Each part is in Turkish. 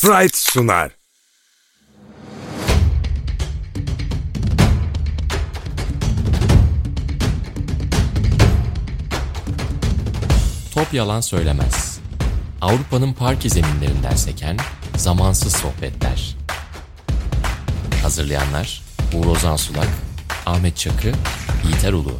Fright sunar. Top yalan söylemez. Avrupa'nın parke zeminlerinden seken zamansız sohbetler. Hazırlayanlar Uğur Ozan Sulak, Ahmet Çakı, Yiğiter Ulu.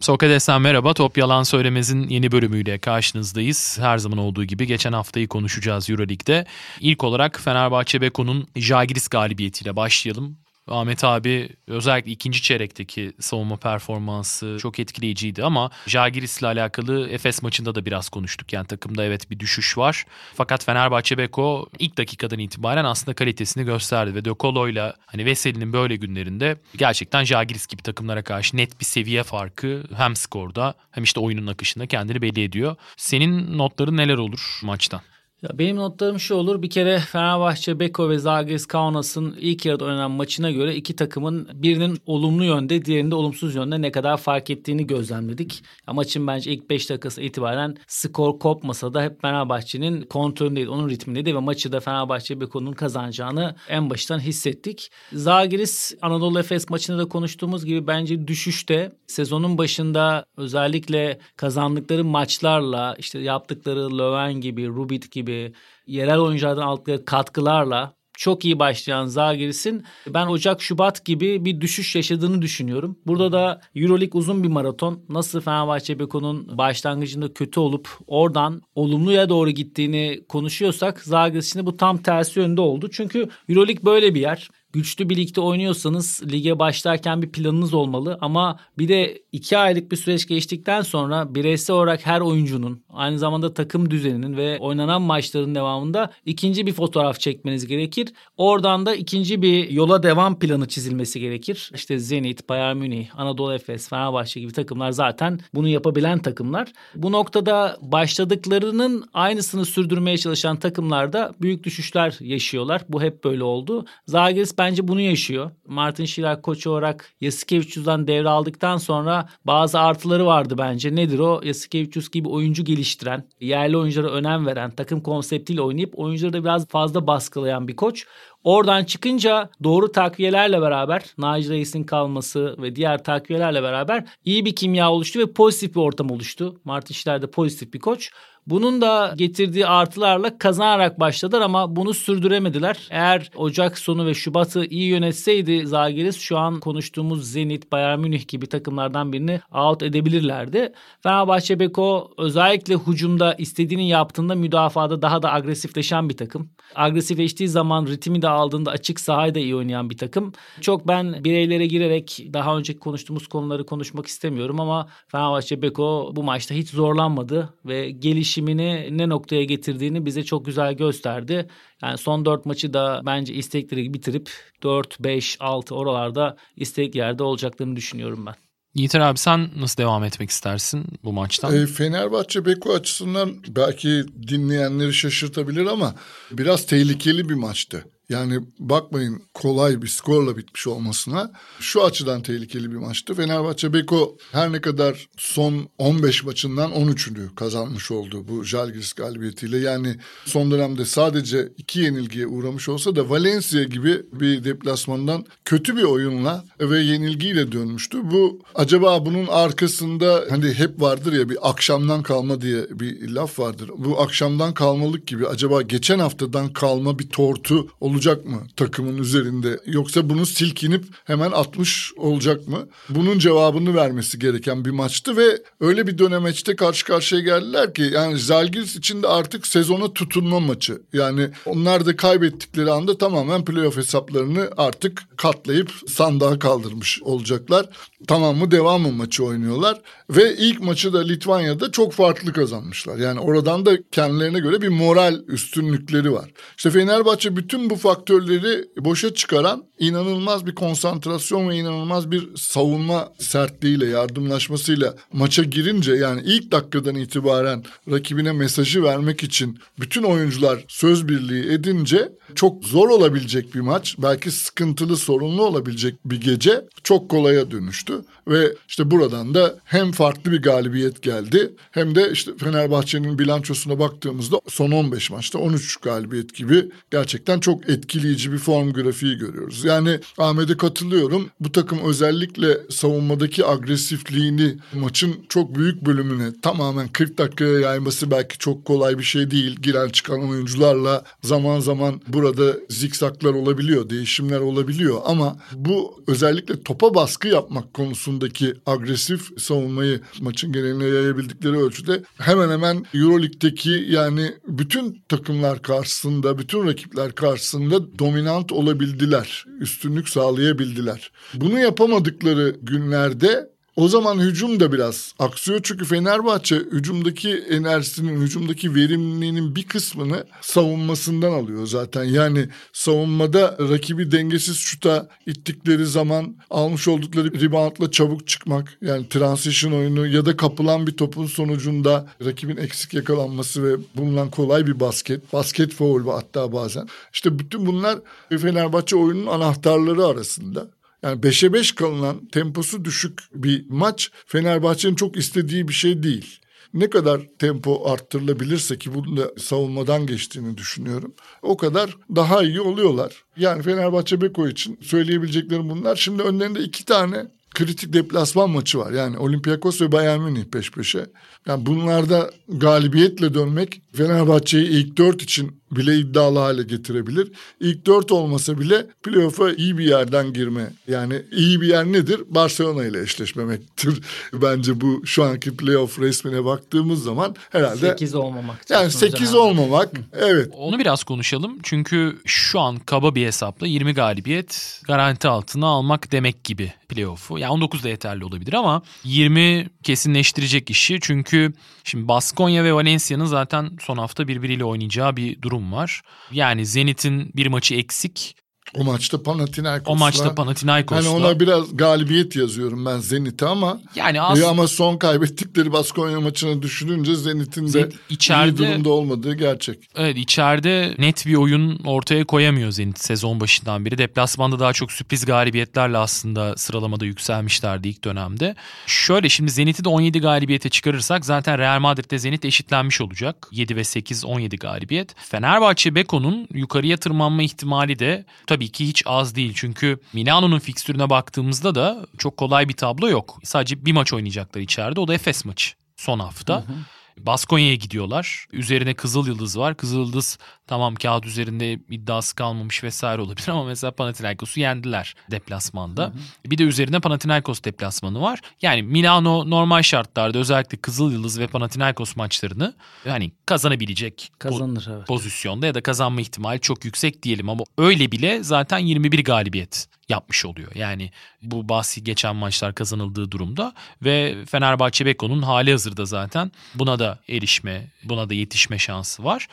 Sokrates'ten merhaba. Top Yalan Söylemez'in yeni bölümüyle karşınızdayız. Her zaman olduğu gibi geçen haftayı konuşacağız Euroleague'de. İlk olarak Fenerbahçe Beko'nun Jagiris galibiyetiyle başlayalım. Ahmet abi özellikle ikinci çeyrekteki savunma performansı çok etkileyiciydi ama Jagiris'le alakalı Efes maçında da biraz konuştuk. Yani takımda evet bir düşüş var. Fakat Fenerbahçe Beko ilk dakikadan itibaren aslında kalitesini gösterdi ve De Colo'yla hani Veseli'nin böyle günlerinde gerçekten Jagiris gibi takımlara karşı net bir seviye farkı hem skorda hem işte oyunun akışında kendini belli ediyor. Senin notların neler olur maçtan? Ya benim notlarım şu olur. Bir kere Fenerbahçe, Beko ve Zagres Kaunas'ın ilk yarıda oynanan maçına göre iki takımın birinin olumlu yönde, diğerinde olumsuz yönde ne kadar fark ettiğini gözlemledik. Ya maçın bence ilk 5 dakikası itibaren skor kopmasa da hep Fenerbahçe'nin kontrolündeydi, onun ritmindeydi ve maçı da Fenerbahçe Beko'nun kazanacağını en baştan hissettik. Zagris Anadolu Efes maçında da konuştuğumuz gibi bence düşüşte sezonun başında özellikle kazandıkları maçlarla işte yaptıkları Löwen gibi, Rubit gibi gibi yerel oyunculardan aldıkları katkılarla çok iyi başlayan Zagiris'in ben Ocak Şubat gibi bir düşüş yaşadığını düşünüyorum. Burada da EuroLeague uzun bir maraton. Nasıl Fenerbahçe Beko'nun başlangıcında kötü olup oradan olumluya doğru gittiğini konuşuyorsak Zagiris'in bu tam tersi yönde oldu. Çünkü EuroLeague böyle bir yer güçlü birlikte oynuyorsanız lige başlarken bir planınız olmalı ama bir de iki aylık bir süreç geçtikten sonra bireysel olarak her oyuncunun aynı zamanda takım düzeninin ve oynanan maçların devamında ikinci bir fotoğraf çekmeniz gerekir. Oradan da ikinci bir yola devam planı çizilmesi gerekir. İşte Zenit, Bayern Münih, Anadolu Efes, Fenerbahçe gibi takımlar zaten bunu yapabilen takımlar. Bu noktada başladıklarının aynısını sürdürmeye çalışan takımlarda büyük düşüşler yaşıyorlar. Bu hep böyle oldu. Zagres bence bunu yaşıyor. Martin Şirak koç olarak Yasikevicius'dan devraldıktan sonra bazı artıları vardı bence. Nedir o? Yasikevicius gibi oyuncu geliştiren, yerli oyunculara önem veren, takım konseptiyle oynayıp oyuncuları da biraz fazla baskılayan bir koç. Oradan çıkınca doğru takviyelerle beraber Naci Reis'in kalması ve diğer takviyelerle beraber iyi bir kimya oluştu ve pozitif bir ortam oluştu. Martin Schiller de pozitif bir koç. Bunun da getirdiği artılarla kazanarak başladılar ama bunu sürdüremediler. Eğer Ocak sonu ve Şubat'ı iyi yönetseydi Zagiris şu an konuştuğumuz Zenit, Bayern Münih gibi takımlardan birini out edebilirlerdi. Fenerbahçe Beko özellikle hücumda istediğini yaptığında müdafada daha da agresifleşen bir takım. Agresifleştiği zaman ritmi de aldığında açık sahayı da iyi oynayan bir takım. Çok ben bireylere girerek daha önceki konuştuğumuz konuları konuşmak istemiyorum ama Fenerbahçe Beko bu maçta hiç zorlanmadı ve gelişi gelişimini ne noktaya getirdiğini bize çok güzel gösterdi. Yani son 4 maçı da bence istekleri bitirip 4, 5, 6 oralarda istek yerde olacaklarını düşünüyorum ben. Yiğiter abi sen nasıl devam etmek istersin bu maçtan? E, Fenerbahçe Beko açısından belki dinleyenleri şaşırtabilir ama biraz tehlikeli bir maçtı. Yani bakmayın kolay bir skorla bitmiş olmasına. Şu açıdan tehlikeli bir maçtı. Fenerbahçe Beko her ne kadar son 15 maçından 13'ünü kazanmış oldu bu Jalgiris galibiyetiyle. Yani son dönemde sadece iki yenilgiye uğramış olsa da Valencia gibi bir deplasmandan kötü bir oyunla ve yenilgiyle dönmüştü. Bu acaba bunun arkasında hani hep vardır ya bir akşamdan kalma diye bir laf vardır. Bu akşamdan kalmalık gibi acaba geçen haftadan kalma bir tortu olacak olacak mı takımın üzerinde yoksa bunu silkinip hemen atmış olacak mı? Bunun cevabını vermesi gereken bir maçtı ve öyle bir dönemeçte karşı karşıya geldiler ki yani Zalgiris için de artık sezona tutunma maçı. Yani onlar da kaybettikleri anda tamamen playoff hesaplarını artık katlayıp sandığa kaldırmış olacaklar. Tamam mı devam mı maçı oynuyorlar ve ilk maçı da Litvanya'da çok farklı kazanmışlar. Yani oradan da kendilerine göre bir moral üstünlükleri var. İşte Fenerbahçe bütün bu faktörleri boşa çıkaran inanılmaz bir konsantrasyon ve inanılmaz bir savunma sertliğiyle, yardımlaşmasıyla maça girince yani ilk dakikadan itibaren rakibine mesajı vermek için bütün oyuncular söz birliği edince çok zor olabilecek bir maç, belki sıkıntılı, sorunlu olabilecek bir gece çok kolaya dönüştü. Ve işte buradan da hem farklı bir galibiyet geldi hem de işte Fenerbahçe'nin bilançosuna baktığımızda son 15 maçta 13 galibiyet gibi gerçekten çok etkileyici bir form grafiği görüyoruz. Yani Ahmet'e katılıyorum. Bu takım özellikle savunmadaki agresifliğini maçın çok büyük bölümüne tamamen 40 dakikaya yayması belki çok kolay bir şey değil. Giren çıkan oyuncularla zaman zaman burada zikzaklar olabiliyor, değişimler olabiliyor ama bu özellikle topa baskı yapmak konusundaki agresif savunmayı maçın geneline yayabildikleri ölçüde hemen hemen Euroleague'deki yani bütün takımlar karşısında, bütün rakipler karşısında dominant olabildiler. Üstünlük sağlayabildiler. Bunu yapamadıkları günlerde o zaman hücum da biraz aksıyor çünkü Fenerbahçe hücumdaki enerjisinin, hücumdaki verimliliğinin bir kısmını savunmasından alıyor zaten. Yani savunmada rakibi dengesiz şuta ittikleri zaman almış oldukları reboundla çabuk çıkmak yani transition oyunu ya da kapılan bir topun sonucunda rakibin eksik yakalanması ve bulunan kolay bir basket, basket foul hatta bazen. İşte bütün bunlar Fenerbahçe oyunun anahtarları arasında. Yani 5'e 5 kalınan temposu düşük bir maç Fenerbahçe'nin çok istediği bir şey değil. Ne kadar tempo arttırılabilirse ki bunun da savunmadan geçtiğini düşünüyorum. O kadar daha iyi oluyorlar. Yani Fenerbahçe Beko için söyleyebileceklerim bunlar. Şimdi önlerinde iki tane kritik deplasman maçı var. Yani Olympiakos ve Bayern Münih peş peşe. Yani bunlarda galibiyetle dönmek Fenerbahçe'yi ilk dört için bile iddialı hale getirebilir. İlk dört olmasa bile playoff'a iyi bir yerden girme. Yani iyi bir yer nedir? Barcelona ile eşleşmemektir. Bence bu şu anki playoff resmine baktığımız zaman herhalde... 8 olmamak. Yani 8 olmamak. Evet. Onu biraz konuşalım. Çünkü şu an kaba bir hesapla 20 galibiyet garanti altına almak demek gibi playoff'u. Yani 19 da yeterli olabilir ama 20 kesinleştirecek işi. Çünkü şimdi Baskonya ve Valencia'nın zaten son hafta birbiriyle oynayacağı bir durum var. Yani Zenit'in bir maçı eksik. O maçta Panathinaikos'la. O maçta Panathinaikos'la. Hani ona biraz galibiyet yazıyorum ben Zenit'e ama. Yani az... E ama son kaybettikleri Baskonya maçını düşününce Zenit'in de Zenit içeride, iyi durumda olmadığı gerçek. Evet içeride net bir oyun ortaya koyamıyor Zenit sezon başından beri. Deplasmanda daha çok sürpriz galibiyetlerle aslında sıralamada yükselmişlerdi ilk dönemde. Şöyle şimdi Zenit'i de 17 galibiyete çıkarırsak zaten Real Madrid'de Zenit eşitlenmiş olacak. 7 ve 8 17 galibiyet. Fenerbahçe Beko'nun yukarıya tırmanma ihtimali de tabii ki hiç az değil. Çünkü Milano'nun fikstürüne baktığımızda da çok kolay bir tablo yok. Sadece bir maç oynayacaklar içeride. O da Efes maçı son hafta. Hı hı. Baskonya'ya gidiyorlar. Üzerine Kızıl Yıldız var. Kızıl Yıldız tamam kağıt üzerinde iddiası kalmamış vesaire olabilir ama mesela Panathinaikos'u yendiler deplasmanda. Hı hı. Bir de üzerine Panathinaikos deplasmanı var. Yani Milano normal şartlarda özellikle Kızıl Yıldız ve Panathinaikos maçlarını hani kazanabilecek Kazanır, evet. pozisyonda ya da kazanma ihtimali çok yüksek diyelim ama öyle bile zaten 21 galibiyet yapmış oluyor. Yani bu bahsi geçen maçlar kazanıldığı durumda ve Fenerbahçe Beko'nun hali hazırda zaten buna da erişme, buna da yetişme şansı var.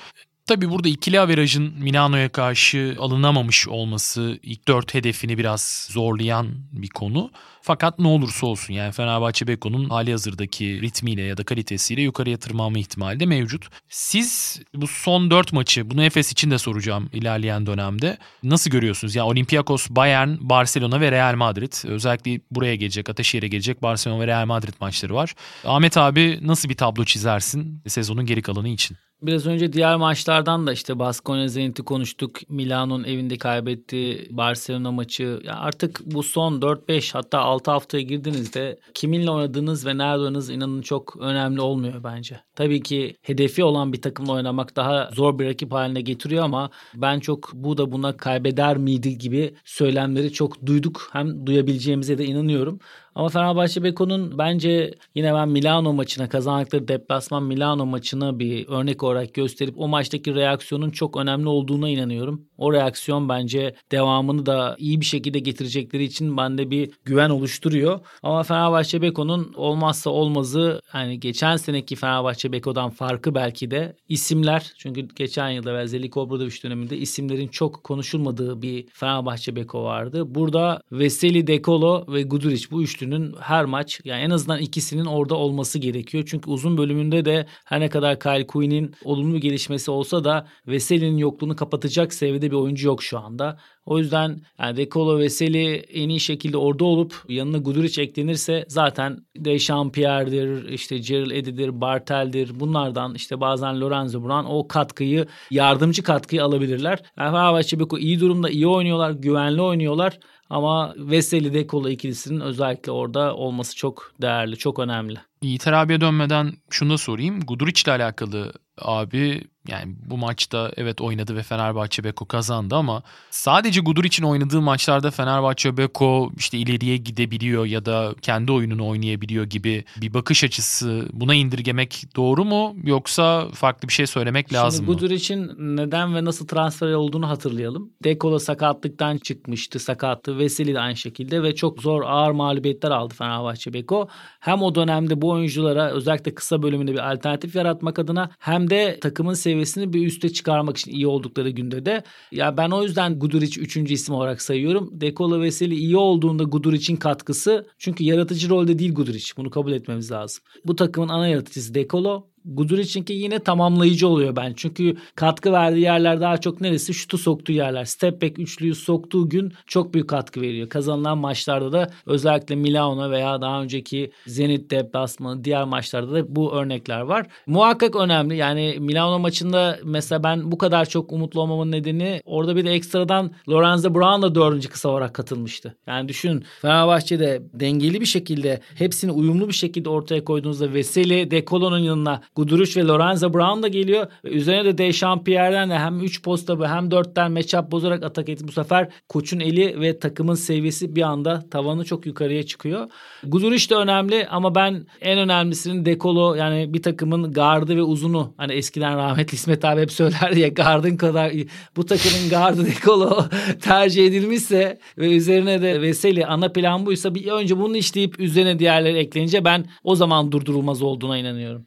Tabii burada ikili averajın Milano'ya karşı alınamamış olması ilk dört hedefini biraz zorlayan bir konu. Fakat ne olursa olsun yani Fenerbahçe Beko'nun hali hazırdaki ritmiyle ya da kalitesiyle yukarıya tırmanma ihtimali de mevcut. Siz bu son dört maçı bunu Efes için de soracağım ilerleyen dönemde. Nasıl görüyorsunuz? Yani Olympiakos, Bayern, Barcelona ve Real Madrid. Özellikle buraya gelecek, Ateşehir'e gelecek Barcelona ve Real Madrid maçları var. Ahmet abi nasıl bir tablo çizersin sezonun geri kalanı için? Biraz önce diğer maçlardan da işte Baskonya Zenit'i konuştuk. Milano'nun evinde kaybettiği Barcelona maçı. Ya artık bu son 4-5 hatta 6 haftaya girdiğinizde kiminle oynadığınız ve nerede oynadığınız inanın çok önemli olmuyor bence. Tabii ki hedefi olan bir takımla oynamak daha zor bir rakip haline getiriyor ama ben çok bu da buna kaybeder miydi gibi söylemleri çok duyduk. Hem duyabileceğimize de inanıyorum. Ama Fenerbahçe Beko'nun bence yine ben Milano maçına kazandıkları deplasman Milano maçına bir örnek olarak gösterip o maçtaki reaksiyonun çok önemli olduğuna inanıyorum. O reaksiyon bence devamını da iyi bir şekilde getirecekleri için bende bir güven oluşturuyor. Ama Fenerbahçe Beko'nun olmazsa olmazı yani geçen seneki Fenerbahçe Beko'dan farkı belki de isimler. Çünkü geçen yılda ve Zelik Obradoviç döneminde isimlerin çok konuşulmadığı bir Fenerbahçe Beko vardı. Burada Veseli Dekolo ve Guduric bu üçlünün her maç yani en azından ikisinin orada olması gerekiyor. Çünkü uzun bölümünde de her ne kadar Kyle Quinn'in olumlu gelişmesi olsa da Veseli'nin yokluğunu kapatacak seviyede bir oyuncu yok şu anda. O yüzden yani Dekolo Veseli en iyi şekilde orada olup yanına Guduric eklenirse zaten Dechampierre'dir, işte Gerald Eddy'dir, Bartel'dir. Bunlardan işte bazen Lorenzo Brown o katkıyı, yardımcı katkıyı alabilirler. Yani Fenerbahçe Beko iyi durumda, iyi oynuyorlar, güvenli oynuyorlar. Ama Veseli Dekolo ikilisinin özellikle orada olması çok değerli, çok önemli. Yiğiter abiye dönmeden şunu da sorayım. Guduric ile alakalı abi yani bu maçta evet oynadı ve Fenerbahçe Beko kazandı ama sadece Gudur için oynadığı maçlarda Fenerbahçe Beko işte ileriye gidebiliyor ya da kendi oyununu oynayabiliyor gibi bir bakış açısı buna indirgemek doğru mu yoksa farklı bir şey söylemek lazım Şimdi mı? Gudur için neden ve nasıl transfer olduğunu hatırlayalım. Dekola sakatlıktan çıkmıştı sakattı. Veseli de aynı şekilde ve çok zor ağır mağlubiyetler aldı Fenerbahçe Beko. Hem o dönemde bu oyunculara özellikle kısa bölümünde bir alternatif yaratmak adına hem de takımın seviyesini seviyesini bir üste çıkarmak için iyi oldukları günde de. Ya ben o yüzden Guduric üçüncü isim olarak sayıyorum. Dekola Veseli iyi olduğunda Guduric'in katkısı. Çünkü yaratıcı rolde değil Guduric. Bunu kabul etmemiz lazım. Bu takımın ana yaratıcısı Dekolo. Guduric'inki yine tamamlayıcı oluyor ben. Çünkü katkı verdiği yerler daha çok neresi? Şutu soktuğu yerler. Step back üçlüyü soktuğu gün çok büyük katkı veriyor. Kazanılan maçlarda da özellikle Milano veya daha önceki Zenit deplasmanı diğer maçlarda da bu örnekler var. Muhakkak önemli. Yani Milano maçında mesela ben bu kadar çok umutlu olmamın nedeni orada bir de ekstradan Lorenzo Brown da dördüncü kısa olarak katılmıştı. Yani düşün Fenerbahçe'de dengeli bir şekilde hepsini uyumlu bir şekilde ortaya koyduğunuzda Veseli Dekolo'nun yanına Guduric ve Lorenzo Brown da geliyor. Ve üzerine de Dechampierre'den de hem 3 posta hem 4'ten matchup bozarak atak etti. Bu sefer koçun eli ve takımın seviyesi bir anda tavanı çok yukarıya çıkıyor. Guduric de önemli ama ben en önemlisinin dekolo yani bir takımın gardı ve uzunu. Hani eskiden rahmetli İsmet abi hep söylerdi ya gardın kadar bu takımın gardı dekolo tercih edilmişse ve üzerine de Veseli ana plan buysa bir önce bunu işleyip üzerine diğerleri eklenince ben o zaman durdurulmaz olduğuna inanıyorum.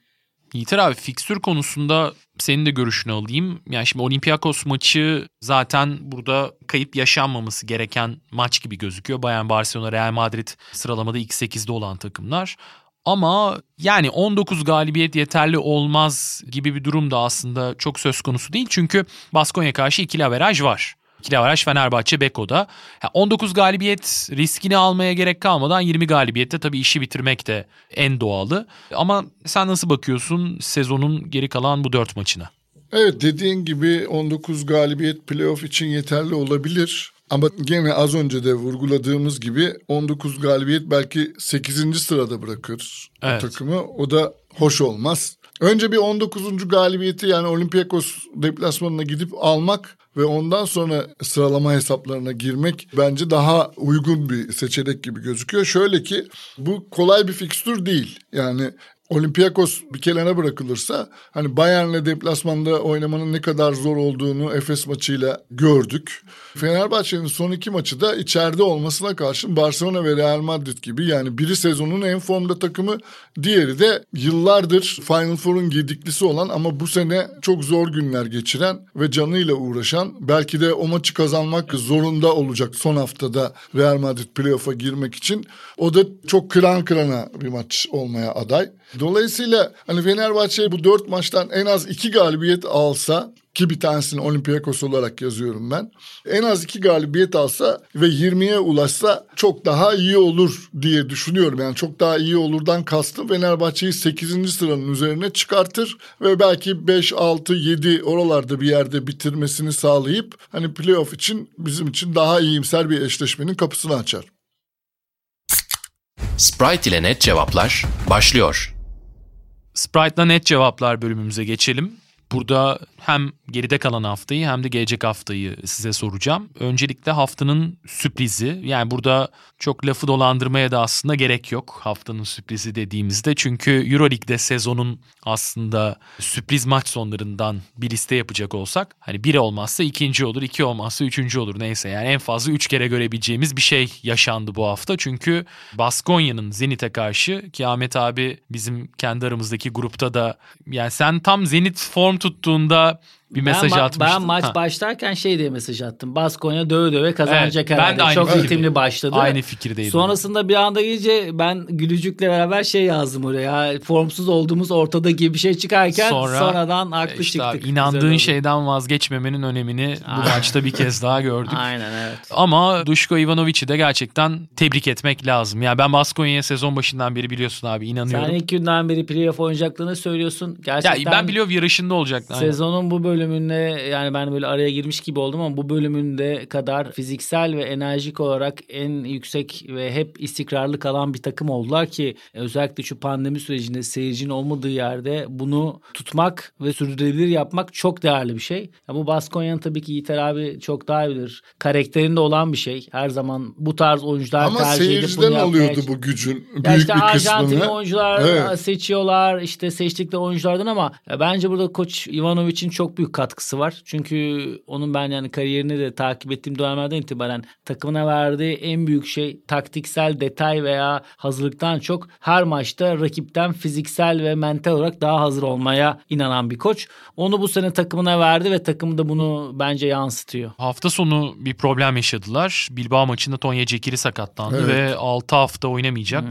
Yiğiter abi fikstür konusunda senin de görüşünü alayım. Yani şimdi Olympiakos maçı zaten burada kayıp yaşanmaması gereken maç gibi gözüküyor. Bayern Barcelona, Real Madrid sıralamada ilk 8'de olan takımlar. Ama yani 19 galibiyet yeterli olmaz gibi bir durum da aslında çok söz konusu değil. Çünkü Baskonya karşı ikili averaj var. İkili avaraj Fenerbahçe Beko'da. 19 galibiyet riskini almaya gerek kalmadan 20 galibiyette tabii işi bitirmek de en doğalı. Ama sen nasıl bakıyorsun sezonun geri kalan bu 4 maçına? Evet dediğin gibi 19 galibiyet playoff için yeterli olabilir. Ama gene az önce de vurguladığımız gibi 19 galibiyet belki 8. sırada bırakır evet. o takımı. O da hoş olmaz. Önce bir 19. galibiyeti yani Olympiakos deplasmanına gidip almak ve ondan sonra sıralama hesaplarına girmek bence daha uygun bir seçenek gibi gözüküyor. Şöyle ki bu kolay bir fikstür değil. Yani Olympiakos bir kenara bırakılırsa hani Bayern'le deplasmanda oynamanın ne kadar zor olduğunu Efes maçıyla gördük. Fenerbahçe'nin son iki maçı da içeride olmasına karşın Barcelona ve Real Madrid gibi yani biri sezonun en formda takımı diğeri de yıllardır Final Four'un gediklisi olan ama bu sene çok zor günler geçiren ve canıyla uğraşan belki de o maçı kazanmak zorunda olacak son haftada Real Madrid playoff'a girmek için. O da çok kıran kırana bir maç olmaya aday. Dolayısıyla hani Fenerbahçe bu dört maçtan en az iki galibiyet alsa ki bir tanesini Olympiakos olarak yazıyorum ben. En az iki galibiyet alsa ve 20'ye ulaşsa çok daha iyi olur diye düşünüyorum. Yani çok daha iyi olurdan kastım Fenerbahçe'yi 8. sıranın üzerine çıkartır ve belki 5, 6, 7 oralarda bir yerde bitirmesini sağlayıp hani playoff için bizim için daha iyimser bir eşleşmenin kapısını açar. Sprite ile net cevaplar başlıyor. Sprite'la net cevaplar bölümümüze geçelim. Burada hem geride kalan haftayı hem de gelecek haftayı size soracağım. Öncelikle haftanın sürprizi. Yani burada çok lafı dolandırmaya da aslında gerek yok haftanın sürprizi dediğimizde. Çünkü Euroleague'de sezonun aslında sürpriz maç sonlarından bir liste yapacak olsak hani biri olmazsa ikinci olur, iki olmazsa üçüncü olur neyse. Yani en fazla üç kere görebileceğimiz bir şey yaşandı bu hafta. Çünkü Baskonya'nın Zenit'e karşı ki Ahmet abi bizim kendi aramızdaki grupta da yani sen tam Zenit form tuttuğunda up. Bir mesaj ben, atmıştın. Ben maç Ha. başlarken şey diye mesaj attım. Baskonya döve döve kazanacak Evet, ben herhalde. de aynı Çok fikirdeyim. ritimli başladı. Aynı fikirdeydim. Sonrasında bir anda gelince ben Gülücük'le beraber şey yazdım oraya. Formsuz olduğumuz ortada gibi bir şey çıkarken Sonra, sonradan haklı işte çıktık. inandığın şeyden vazgeçmemenin önemini bu maçta bir kez daha gördük. Aynen evet. Ama Duško Ivanovic'i de gerçekten tebrik etmek lazım. Yani ben Baskonya'ya sezon başından beri biliyorsun abi inanıyorum. Sen ilk günden beri playoff oynayacaklarını söylüyorsun. ya Gerçekten ben playoff yarışında olacak. Aynen. Sezonun bu bölümünde yani ben böyle araya girmiş gibi oldum ama bu bölümünde kadar fiziksel ve enerjik olarak en yüksek ve hep istikrarlı kalan bir takım oldular ki özellikle şu pandemi sürecinde seyircinin olmadığı yerde bunu tutmak ve sürdürülebilir yapmak çok değerli bir şey. Ya bu Baskonya'nın tabii ki Yiğiter abi çok daha bilir. Karakterinde olan bir şey. Her zaman bu tarz oyuncular Ama tercih edip bunu seyirciden yapmaya oluyordu bu gücün ya büyük işte bir Arjantinli oyuncular Evet. seçiyorlar işte seçtikleri oyunculardan ama ya bence burada koç Ivanovic'in çok büyük katkısı var. Çünkü onun ben yani kariyerini de takip ettiğim dönemlerden itibaren takımına verdiği en büyük şey taktiksel detay veya hazırlıktan çok her maçta rakipten fiziksel ve mental olarak daha hazır olmaya inanan bir koç. Onu bu sene takımına verdi ve takım da bunu bence yansıtıyor. Hafta sonu bir problem yaşadılar. Bilbao maçında Tonya Cekiri sakatlandı Evet. ve 6 hafta oynamayacak.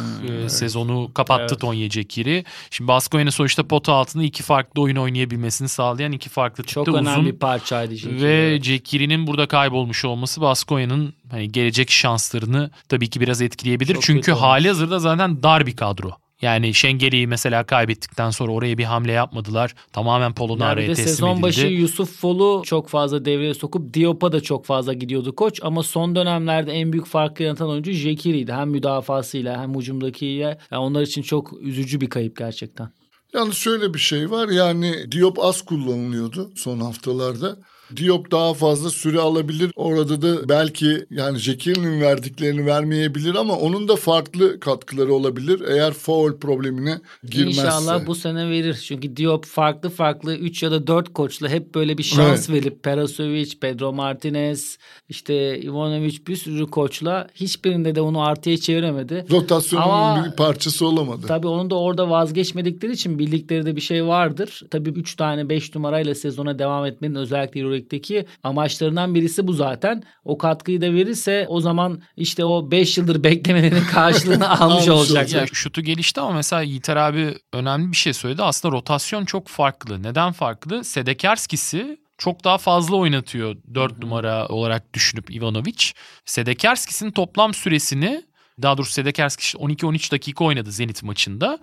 Ee, Sezonu kapattı Evet. Tonya Cekiri. Şimdi Baskonya'nın sonuçta pota altında iki farklı oyun oynayabilmesini sağlayan iki farklı Çok tipte önemli uzun bir parçaydı. çünkü. ve Cekiri'nin burada kaybolmuş olması Baskonya'nın hani gelecek şanslarını tabii ki biraz etkileyebilir. Çok Çünkü hali hazırda zaten dar bir kadro. Yani Şengeli'yi mesela kaybettikten sonra oraya bir hamle yapmadılar. Tamamen Polonara'ya de teslim sezon edildi. başı Yusuf Fol'u çok fazla devreye sokup Diop'a da çok fazla gidiyordu koç. Ama son dönemlerde en büyük farkı yaratan oyuncu Jekiri'ydi. Hem müdafasıyla hem hücumdakiyle. Yani onlar için çok üzücü bir kayıp gerçekten. Yalnız şöyle bir şey var yani Diop az kullanılıyordu son haftalarda. Diop daha fazla süre alabilir. Orada da belki yani Jekir'in verdiklerini vermeyebilir ama onun da farklı katkıları olabilir. Eğer foul problemine girmezse. İnşallah bu sene verir. Çünkü Diop farklı farklı 3 ya da 4 koçla hep böyle bir şans verip Perasovic, Pedro Martinez, işte Ivanovic bir sürü koçla hiçbirinde de onu artıya çeviremedi. Rotasyonun Ama- bir parçası olamadı. Tabii onun da orada vazgeçmedikleri için bildikleri de bir şey vardır. Tabii 3 tane 5 numarayla sezona devam etmenin özellikle Euroleague'deki amaçlarından birisi bu zaten. O katkıyı da verirse o zaman işte o 5 yıldır beklemenin karşılığını almış Almış olacak. olacak. Ya şutu gelişti ama mesela Yiğiter abi önemli bir şey söyledi. Aslında rotasyon çok farklı. Neden farklı? Sedekerskis'i çok daha fazla oynatıyor 4 numara olarak düşünüp Ivanovic. Sedekerskis'in toplam süresini daha doğrusu Sedekerski 12-13 dakika oynadı Zenit maçında.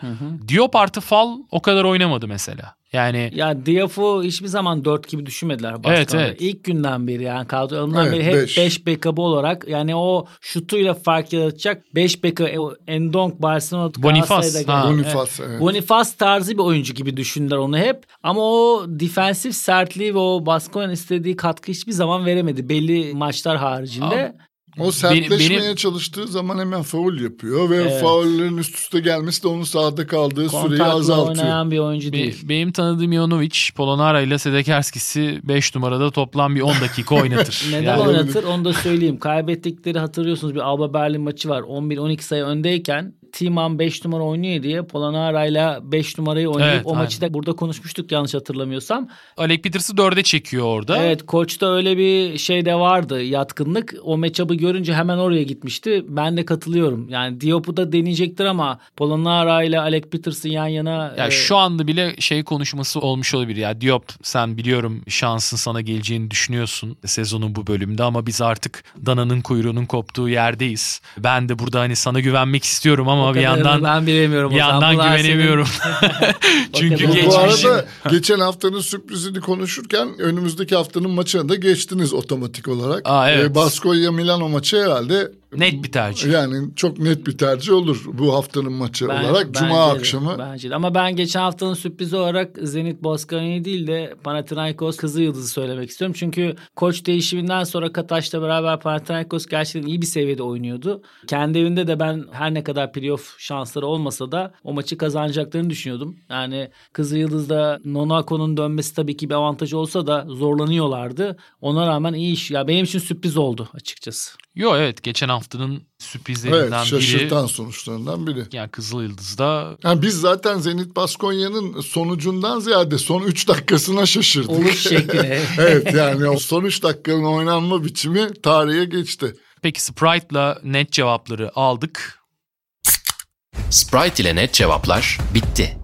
Diop artı Fal o kadar oynamadı mesela. Yani Ya Diaf'u hiçbir zaman 4 gibi düşünmediler Evet, Baskonya'da. evet. İlk günden beri yani kadro alımından Evet, beri hep beş. 5 backup'ı olarak yani o şutuyla fark yaratacak 5 backup e, Endonk Barcelona Bonifaz, ha. Bonifaz evet. Bonifaz tarzı bir oyuncu gibi düşündüler onu hep. Ama o defensif sertliği ve o Baskonya'nın istediği katkı hiçbir zaman veremedi. Belli maçlar haricinde. O sertleşmeye benim- çalıştığı zaman hemen faul yapıyor ve Evet. faullerin üst üste gelmesi de onun sahada kaldığı süreyi Kontakla azaltıyor. oynayan bir oyuncu be- değil. benim tanıdığım Ivanovic, Polonara ile Sedekerskis'i 5 numarada toplam bir 10 dakika oynatır. Neden Yani- oynatır onu da söyleyeyim. Kaybettikleri hatırlıyorsunuz bir Alba Berlin maçı var. 11-12 sayı öndeyken Timan 5 numara oynuyor diye Polonara ile 5 numarayı oynayıp Evet, o maçı da burada konuşmuştuk yanlış hatırlamıyorsam. Alec Peters'ı 4'e çekiyor orada. Evet koçta öyle bir şey de vardı yatkınlık. O matchup'ı görünce hemen oraya gitmişti. Ben de katılıyorum. Yani Diop'u da deneyecektir ama Polonara ile Alec Peters'ın yan yana Ya e, şu anda bile şey konuşması olmuş olabilir ya Diop sen biliyorum şansın sana geleceğini düşünüyorsun sezonun bu bölümde ama biz artık dananın kuyruğunun koptuğu yerdeyiz. Ben de burada hani sana güvenmek istiyorum ama o bir yandan ben bilemiyorum. bir o zaman. yandan Bunlar senin- güvenemiyorum. Çünkü Bu- bu arada geçen haftanın sürprizini konuşurken önümüzdeki haftanın maçına da geçtiniz otomatik olarak. Aa, evet. Ee, Baskonya Milano maçı herhalde Net bir tercih. Yani çok net bir tercih olur bu haftanın maçı Ben- olarak. Cuma bence de, akşamı. bence de. Ama ben geçen haftanın sürprizi olarak Zenit Bozkır'ı değil de Panathinaikos Kızıl Yıldız'ı söylemek istiyorum. Çünkü koç değişiminden sonra Kataş'la beraber Panathinaikos gerçekten iyi bir seviyede oynuyordu. Kendi evinde de ben her ne kadar playoff şansları olmasa da o maçı kazanacaklarını düşünüyordum. Yani Kızıl Yıldız'da Nonako'nun dönmesi tabii ki bir avantaj olsa da zorlanıyorlardı. Ona rağmen iyi iş. Ya benim için sürpriz oldu açıkçası. Yo evet geçen haftanın Evet sürprizlerinden biri. şaşırtan sonuçlarından biri. Yani Kızıl Yıldız'da Yani biz zaten Zenit Baskonya'nın sonucundan ziyade son 3 dakikasına şaşırdık. Oluş şekline. evet yani o son 3 dakikanın oynanma biçimi tarihe geçti. peki Sprite'la net cevapları aldık. Sprite ile net cevaplar bitti.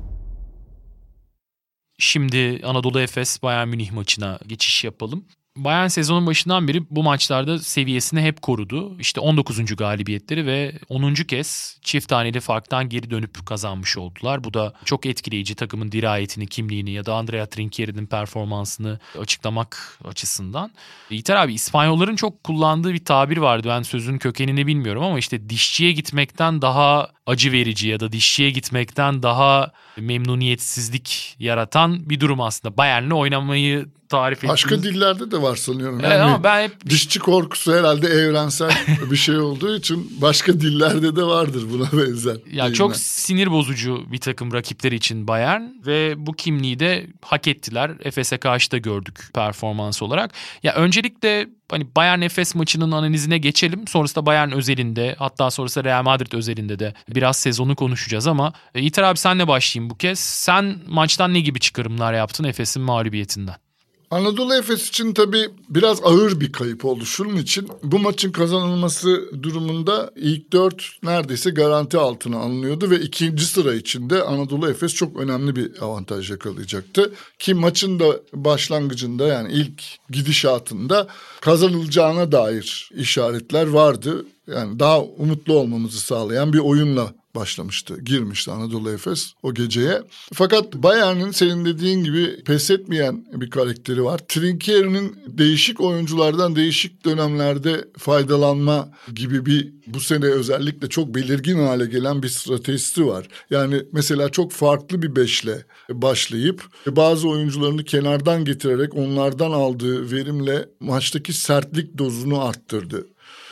Şimdi Anadolu Efes Bayern Münih maçına geçiş yapalım. Bayern sezonun başından beri bu maçlarda seviyesini hep korudu. İşte 19. galibiyetleri ve 10. kez çift taneli farktan geri dönüp kazanmış oldular. Bu da çok etkileyici takımın dirayetini, kimliğini ya da Andrea Trinchieri'nin performansını açıklamak açısından. Yiğiter abi İspanyolların çok kullandığı bir tabir vardı. Ben sözün kökenini bilmiyorum ama işte dişçiye gitmekten daha acı verici ya da dişçiye gitmekten daha memnuniyetsizlik yaratan bir durum aslında. Bayern'le oynamayı tarif Başka ettiğimiz- dillerde de var sanıyorum. Evet Yani ama ben hep dişçi korkusu herhalde evrensel bir şey olduğu için başka dillerde de vardır buna benzer. ya deyimler. çok sinir bozucu bir takım rakipleri için Bayern ve bu kimliği de hak ettiler. Efes'e karşı da gördük performans olarak. Ya öncelikle hani Bayern Efes maçının analizine geçelim. Sonrasında Bayern özelinde hatta sonrasında Real Madrid özelinde de biraz sezonu konuşacağız ama e, Yiğiter abi senle başlayayım bu kez. Sen maçtan ne gibi çıkarımlar yaptın Efes'in mağlubiyetinden? Anadolu Efes için tabii biraz ağır bir kayıp oldu. Şunun için bu maçın kazanılması durumunda ilk dört neredeyse garanti altına alınıyordu ve ikinci sıra içinde Anadolu Efes çok önemli bir avantaj yakalayacaktı. Ki maçın da başlangıcında yani ilk gidişatında kazanılacağına dair işaretler vardı. Yani daha umutlu olmamızı sağlayan bir oyunla başlamıştı. Girmişti Anadolu Efes o geceye. Fakat Bayern'in senin dediğin gibi pes etmeyen bir karakteri var. Trinkieri'nin değişik oyunculardan değişik dönemlerde faydalanma gibi bir bu sene özellikle çok belirgin hale gelen bir stratejisi var. Yani mesela çok farklı bir beşle başlayıp bazı oyuncularını kenardan getirerek onlardan aldığı verimle maçtaki sertlik dozunu arttırdı.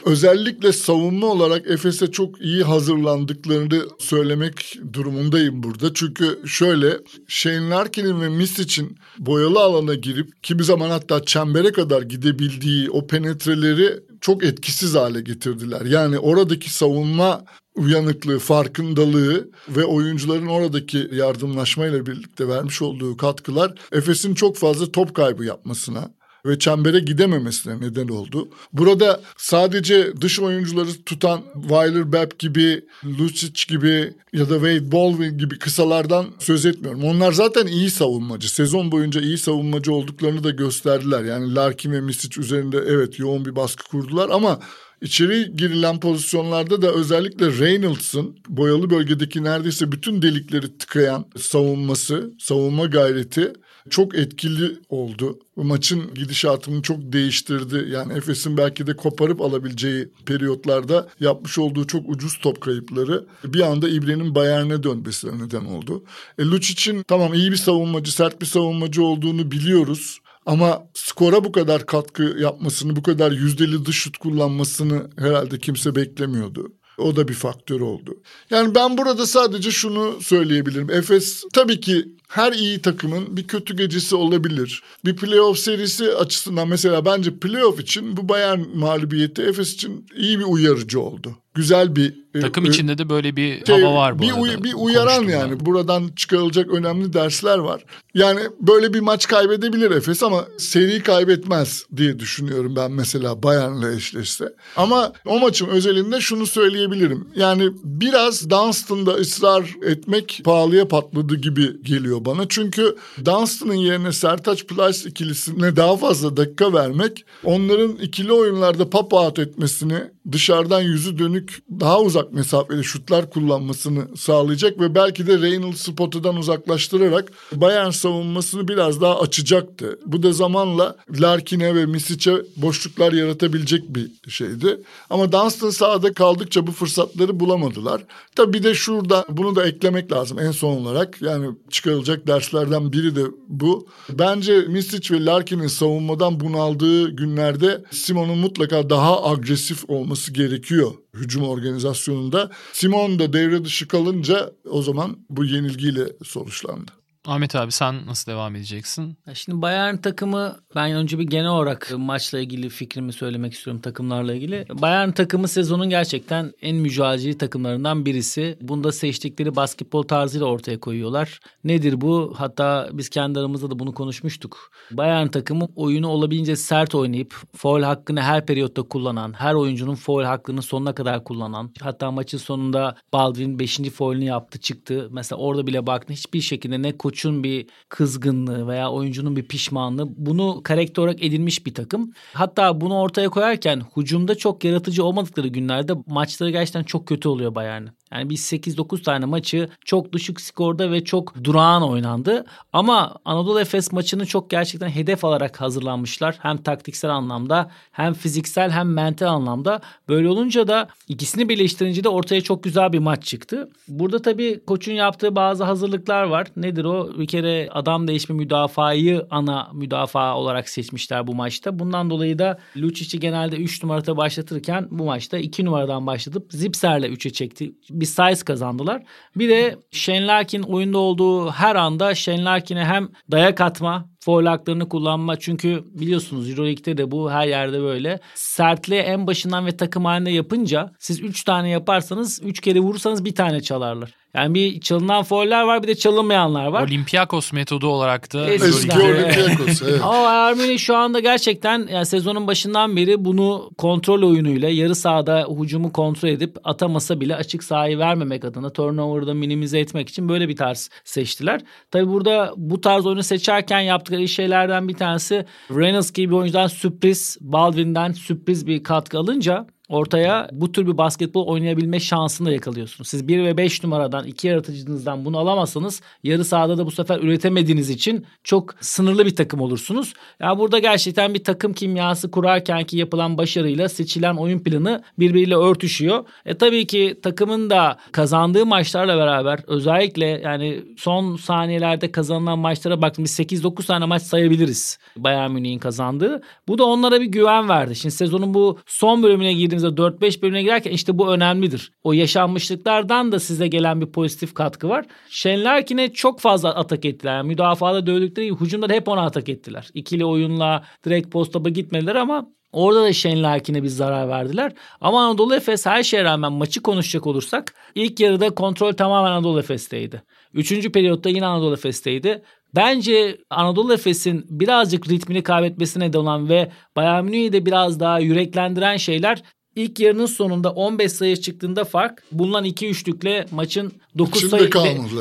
Özellikle savunma olarak Efes'e çok iyi hazırlandıklarını söylemek durumundayım burada. Çünkü şöyle Shane Larkin'in ve Misic'in boyalı alana girip kimi zaman hatta çembere kadar gidebildiği o penetreleri çok etkisiz hale getirdiler. Yani oradaki savunma uyanıklığı, farkındalığı ve oyuncuların oradaki yardımlaşmayla birlikte vermiş olduğu katkılar Efes'in çok fazla top kaybı yapmasına ve çembere gidememesine neden oldu. Burada sadece dış oyuncuları tutan Weiler Bepp gibi, Lucic gibi ya da Wade Baldwin gibi kısalardan söz etmiyorum. Onlar zaten iyi savunmacı. Sezon boyunca iyi savunmacı olduklarını da gösterdiler. Yani Larkin ve Misic üzerinde evet yoğun bir baskı kurdular ama İçeri girilen pozisyonlarda da özellikle Reynolds'ın boyalı bölgedeki neredeyse bütün delikleri tıkayan savunması, savunma gayreti çok etkili oldu. Maçın gidişatını çok değiştirdi. Yani Efes'in belki de koparıp alabileceği periyotlarda yapmış olduğu çok ucuz top kayıpları bir anda İbre'nin Bayern'e dönmesine neden oldu. E, Lucic'in tamam iyi bir savunmacı, sert bir savunmacı olduğunu biliyoruz. Ama skora bu kadar katkı yapmasını, bu kadar yüzdeli dış şut kullanmasını herhalde kimse beklemiyordu. O da bir faktör oldu. Yani ben burada sadece şunu söyleyebilirim. Efes tabii ki her iyi takımın bir kötü gecesi olabilir. Bir playoff serisi açısından mesela bence playoff için bu Bayern mağlubiyeti Efes için iyi bir uyarıcı oldu. Güzel bir e, Takım e, içinde de böyle bir şey, hava var bu bir, arada. uy- bir uyaran yani. ben. Buradan çıkarılacak önemli dersler var. Yani böyle bir maç kaybedebilir Efes ama seri kaybetmez diye düşünüyorum ben mesela Bayern'le eşleşse. Ama o maçın özelinde şunu söyleyebilirim. Yani biraz Dunstan'da ısrar etmek pahalıya patladı gibi geliyor bana. Çünkü Dunstan'ın yerine Sertaç Plyce ikilisine daha fazla dakika vermek onların ikili oyunlarda pop out etmesini dışarıdan yüzü dönük daha uzak mesafeli şutlar kullanmasını sağlayacak ve belki de Reynolds'ı potadan uzaklaştırarak Bayern savunmasını biraz daha açacaktı. Bu da zamanla Larkin'e ve Misic'e boşluklar yaratabilecek bir şeydi. Ama Dunstan sahada kaldıkça bu fırsatları bulamadılar. Tabii bir de şurada bunu da eklemek lazım en son olarak. Yani çıkarılacak derslerden biri de bu. Bence Misic ve Larkin'in savunmadan bunaldığı günlerde Simon'un mutlaka daha agresif olması gerekiyor hücum organizasyonunda. Simon da devre dışı kalınca o zaman bu yenilgiyle sonuçlandı. Ahmet abi sen nasıl devam edeceksin? Şimdi Bayern takımı ben önce bir genel olarak maçla ilgili fikrimi söylemek istiyorum takımlarla ilgili. Bayern takımı sezonun gerçekten en mücadeleci takımlarından birisi. Bunda seçtikleri basketbol tarzıyla ortaya koyuyorlar. Nedir bu? Hatta biz kendi aramızda da bunu konuşmuştuk. Bayern takımı oyunu olabildiğince sert oynayıp foul hakkını her periyotta kullanan, her oyuncunun foul hakkını sonuna kadar kullanan, hatta maçın sonunda Baldwin 5. foulünü yaptı çıktı. Mesela orada bile baktın hiçbir şekilde ne koçun bir kızgınlığı veya oyuncunun bir pişmanlığı bunu karakter olarak edinmiş bir takım. Hatta bunu ortaya koyarken hücumda çok yaratıcı olmadıkları günlerde maçları gerçekten çok kötü oluyor Bayern'in. Yani biz 8-9 tane maçı çok düşük skorda ve çok durağan oynandı. Ama Anadolu Efes maçını çok gerçekten hedef alarak hazırlanmışlar. Hem taktiksel anlamda hem fiziksel hem mental anlamda. Böyle olunca da ikisini birleştirince de ortaya çok güzel bir maç çıktı. Burada tabii koçun yaptığı bazı hazırlıklar var. Nedir o? Bir kere adam değişme müdafayı ana müdafaa olarak seçmişler bu maçta. Bundan dolayı da Lucic'i genelde 3 numarada başlatırken bu maçta 2 numaradan başlatıp Zipser'le 3'e çekti bir size kazandılar. Bir de Shane Larkin oyunda olduğu her anda Shane Larkin'e hem dayak atma foul haklarını kullanma. Çünkü biliyorsunuz Euroleague'de de bu her yerde böyle. Sertliği en başından ve takım halinde yapınca siz 3 tane yaparsanız 3 kere vurursanız bir tane çalarlar. Yani bir çalınan fauller var bir de çalınmayanlar var. Olympiakos metodu olarak da Eski Olympiakos evet. Ama Münih şu anda gerçekten yani sezonun başından beri bunu kontrol oyunuyla yarı sahada hücumu kontrol edip atamasa bile açık sahayı vermemek adına turnover'ı minimize etmek için böyle bir tarz seçtiler. Tabi burada bu tarz oyunu seçerken yaptıkları şeylerden bir tanesi. Reynolds gibi bir oyuncudan sürpriz, Baldwin'den sürpriz bir katkı alınca ortaya bu tür bir basketbol oynayabilme şansını da yakalıyorsunuz. Siz 1 ve 5 numaradan iki yaratıcınızdan bunu alamazsanız yarı sahada da bu sefer üretemediğiniz için çok sınırlı bir takım olursunuz. Ya yani burada gerçekten bir takım kimyası kurarken ki yapılan başarıyla seçilen oyun planı birbiriyle örtüşüyor. E tabii ki takımın da kazandığı maçlarla beraber özellikle yani son saniyelerde kazanılan maçlara baktım biz 8-9 tane maç sayabiliriz Bayern Münih'in kazandığı. Bu da onlara bir güven verdi. Şimdi sezonun bu son bölümüne girdiğimiz girdiğimizde 4-5 bölümüne girerken işte bu önemlidir. O yaşanmışlıklardan da size gelen bir pozitif katkı var. Şenlerkin'e çok fazla atak ettiler. Yani müdafada dövdükleri hücumda da hep ona atak ettiler. İkili oyunla direkt postapa gitmediler ama Orada da Shane Larkin'e bir zarar verdiler. Ama Anadolu Efes her şeye rağmen maçı konuşacak olursak ilk yarıda kontrol tamamen Anadolu Efes'teydi. Üçüncü periyotta yine Anadolu Efes'teydi. Bence Anadolu Efes'in birazcık ritmini kaybetmesine neden olan ve Bayern Münih'i de biraz daha yüreklendiren şeyler İlk yarının sonunda 15 sayı çıktığında fark bulunan 2-3'lükle maçın 9 sayı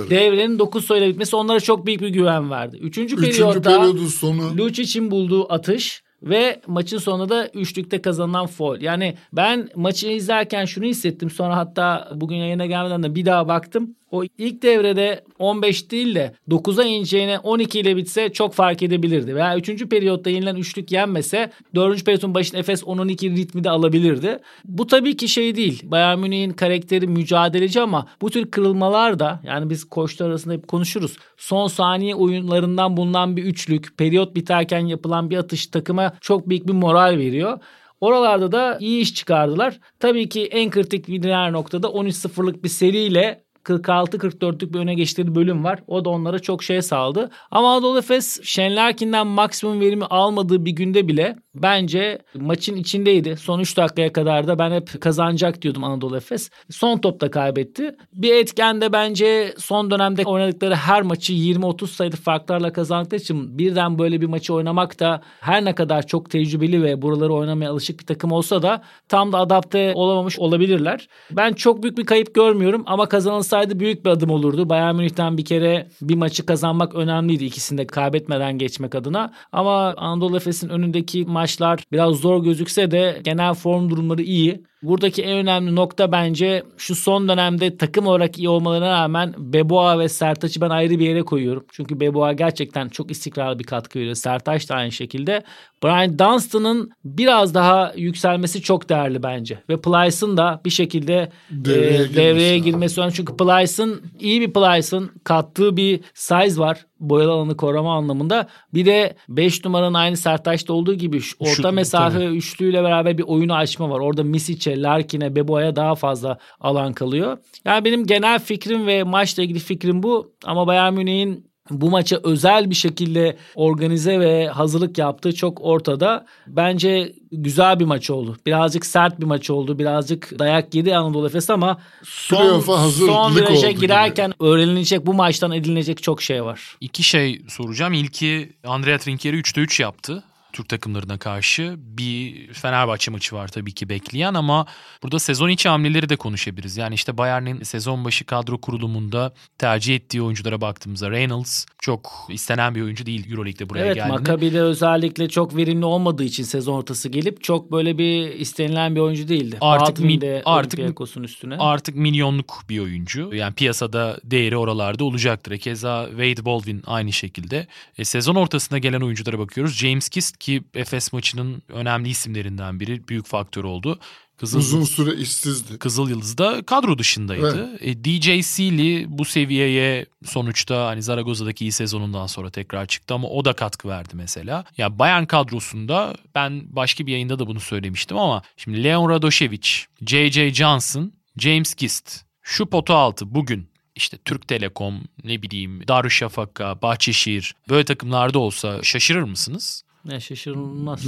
devrenin 9 sayıyla bitmesi onlara çok büyük bir güven verdi. Üçüncü, Üçüncü periyotta sonu. Lucic'in bulduğu atış ve maçın sonunda da üçlükte kazanılan foul. Yani ben maçı izlerken şunu hissettim. Sonra hatta bugün yayına gelmeden de bir daha baktım. O ilk devrede 15 değil de 9'a ineceğine 12 ile bitse çok fark edebilirdi. Veya 3. periyotta yenilen üçlük yenmese 4. periyotun başında Efes 10-12 ritmi de alabilirdi. Bu tabii ki şey değil. Bayern Münih'in karakteri mücadeleci ama bu tür kırılmalar da yani biz koçlar arasında hep konuşuruz. Son saniye oyunlarından bulunan bir üçlük, periyot biterken yapılan bir atış takıma çok büyük bir moral veriyor. Oralarda da iyi iş çıkardılar. Tabii ki en kritik diğer noktada 13-0'lık bir seriyle 46-44'lük bir öne geçtiği bölüm var. O da onlara çok şey sağladı. Ama Anadolu Efes Şenlerkin'den maksimum verimi almadığı bir günde bile bence maçın içindeydi. Son 3 dakikaya kadar da ben hep kazanacak diyordum Anadolu Efes. Son topta kaybetti. Bir etken de bence son dönemde oynadıkları her maçı 20-30 sayılı farklarla kazandıkları için birden böyle bir maçı oynamak da her ne kadar çok tecrübeli ve buraları oynamaya alışık bir takım olsa da tam da adapte olamamış olabilirler. Ben çok büyük bir kayıp görmüyorum ama kazanılsaydı büyük bir adım olurdu. Bayern Münih'ten bir kere bir maçı kazanmak önemliydi ikisini de kaybetmeden geçmek adına. Ama Anadolu Efes'in önündeki maçlar biraz zor gözükse de genel form durumları iyi. Buradaki en önemli nokta bence şu son dönemde takım olarak iyi olmalarına rağmen Beboa ve Sertaç'ı ben ayrı bir yere koyuyorum. Çünkü Beboa gerçekten çok istikrarlı bir katkı veriyor. Sertaç da aynı şekilde. Brian Dunstan'ın biraz daha yükselmesi çok değerli bence. Ve Plyce'ın da bir şekilde Devreye e, girmesi devreye girmesi önemli. Çünkü Plyce'ın iyi bir Plyce'ın kattığı bir size var. Boyalı alanı koruma anlamında. Bir de 5 numaranın aynı Sertaç'ta olduğu gibi şu orta Şut, mesafe tabii. üçlüyle beraber bir oyunu açma var. Orada Misic'e, Larkin'e, Beboa'ya daha fazla alan kalıyor. Yani benim genel fikrim ve maçla ilgili fikrim bu. Ama Bayern Münih'in bu maça özel bir şekilde organize ve hazırlık yaptığı çok ortada. Bence güzel bir maç oldu. Birazcık sert bir maç oldu. Birazcık dayak yedi Anadolu Efes ama son, son viraja oldu gibi. girerken öğrenilecek bu maçtan edinilecek çok şey var. İki şey soracağım. İlki Andrea Trinchieri 3'te 3 yaptı. Türk takımlarına karşı bir Fenerbahçe maçı var tabii ki bekleyen ama burada sezon içi hamleleri de konuşabiliriz. Yani işte Bayern'in sezon başı kadro kurulumunda tercih ettiği oyunculara baktığımızda Reynolds çok istenen bir oyuncu değil Euroleague'de buraya evet geldiğinde. Maccabi'de özellikle çok verimli olmadığı için sezon ortası gelip çok böyle bir istenilen bir oyuncu değildi. Artık mi- artık- üstüne. Artık milyonluk bir oyuncu. Yani piyasada değeri oralarda olacaktır. E Keza Wade Baldwin aynı şekilde. E, sezon ortasında gelen oyunculara bakıyoruz. James Kist ki Efes maçının önemli isimlerinden biri. Büyük faktör oldu. Kızıl, Uzun süre işsizdi. Kızıl Yıldız da kadro dışındaydı. E, DJ Sealy bu seviyeye sonuçta hani Zaragoza'daki iyi sezonundan sonra tekrar çıktı ama o da katkı verdi mesela. Ya Bayern kadrosunda ben başka bir yayında da bunu söylemiştim ama şimdi Leon Radošević, JJ Johnson, James Gist şu potu altı bugün işte Türk Telekom, ne bileyim Darüşşafaka, Bahçeşehir böyle takımlarda olsa şaşırır mısınız? Ne şaşırılmaz.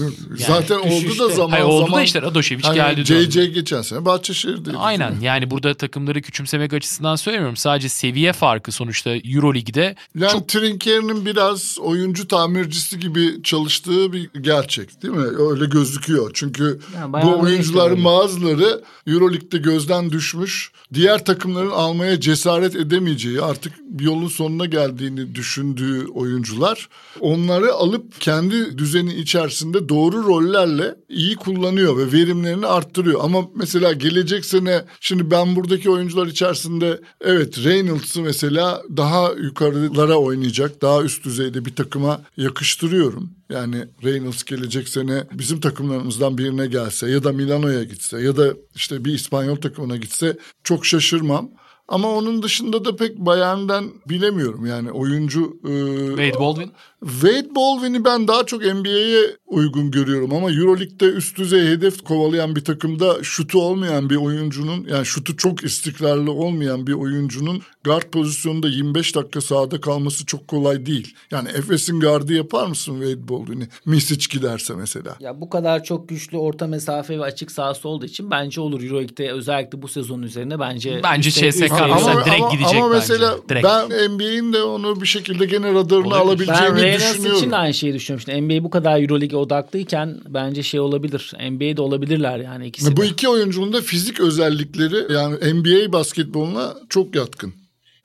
Zaten oldu da zaman Hayır oldu zaman. da işte Radošević Hani geldi. döndü. JJ geçen sene Bahçeşehir'deydi. Aynen yani burada takımları küçümsemek açısından söylemiyorum. Sadece seviye farkı sonuçta Euroleague'de Yani çok Trinkier'in biraz oyuncu tamircisi gibi çalıştığı bir gerçek değil mi? Öyle gözüküyor. Çünkü Yani bu oyuncuların bazıları Euroleague'de gözden düşmüş. Diğer takımların almaya cesaret edemeyeceği artık yolun sonuna geldiğini düşündüğü oyuncular. Onları alıp kendi düzeni içerisinde doğru rollerle iyi kullanıyor ve verimlerini arttırıyor. Ama mesela gelecek sene şimdi ben buradaki oyuncular içerisinde evet Reynolds'ı mesela daha yukarılara oynayacak, daha üst düzeyde bir takıma yakıştırıyorum. Yani Reynolds gelecek sene bizim takımlarımızdan birine gelse ya da Milano'ya gitse ya da işte bir İspanyol takımına gitse çok şaşırmam. Ama onun dışında da pek Bayern'den bilemiyorum yani oyuncu... e, Wade Baldwin Wade Baldwin'i ben daha çok NBA'ye uygun görüyorum ama Euroleague'de üst düzey hedef kovalayan bir takımda şutu olmayan bir oyuncunun yani şutu çok istikrarlı olmayan bir oyuncunun guard pozisyonunda 25 dakika sahada kalması çok kolay değil. Yani Efes'in gardı yapar mısın Wade Baldwin'i? Misic giderse mesela. Ya bu kadar çok güçlü orta mesafe ve açık sahası olduğu için bence olur Euroleague'de özellikle bu sezon üzerine bence Bence üst- CSK Ama- direkt ama, gidecek ama bence. mesela Direkt. ben NBA'in de onu bir şekilde gene radarına Olabilir. Ben alabileceğini Reynolds düşünüyorum. için de aynı şeyi düşünüyorum. İşte NBA bu kadar Euroleague'e odaklıyken bence şey olabilir. NBA'de olabilirler yani ikisi Bu de. iki oyuncunun da fizik özellikleri yani NBA basketboluna çok yatkın.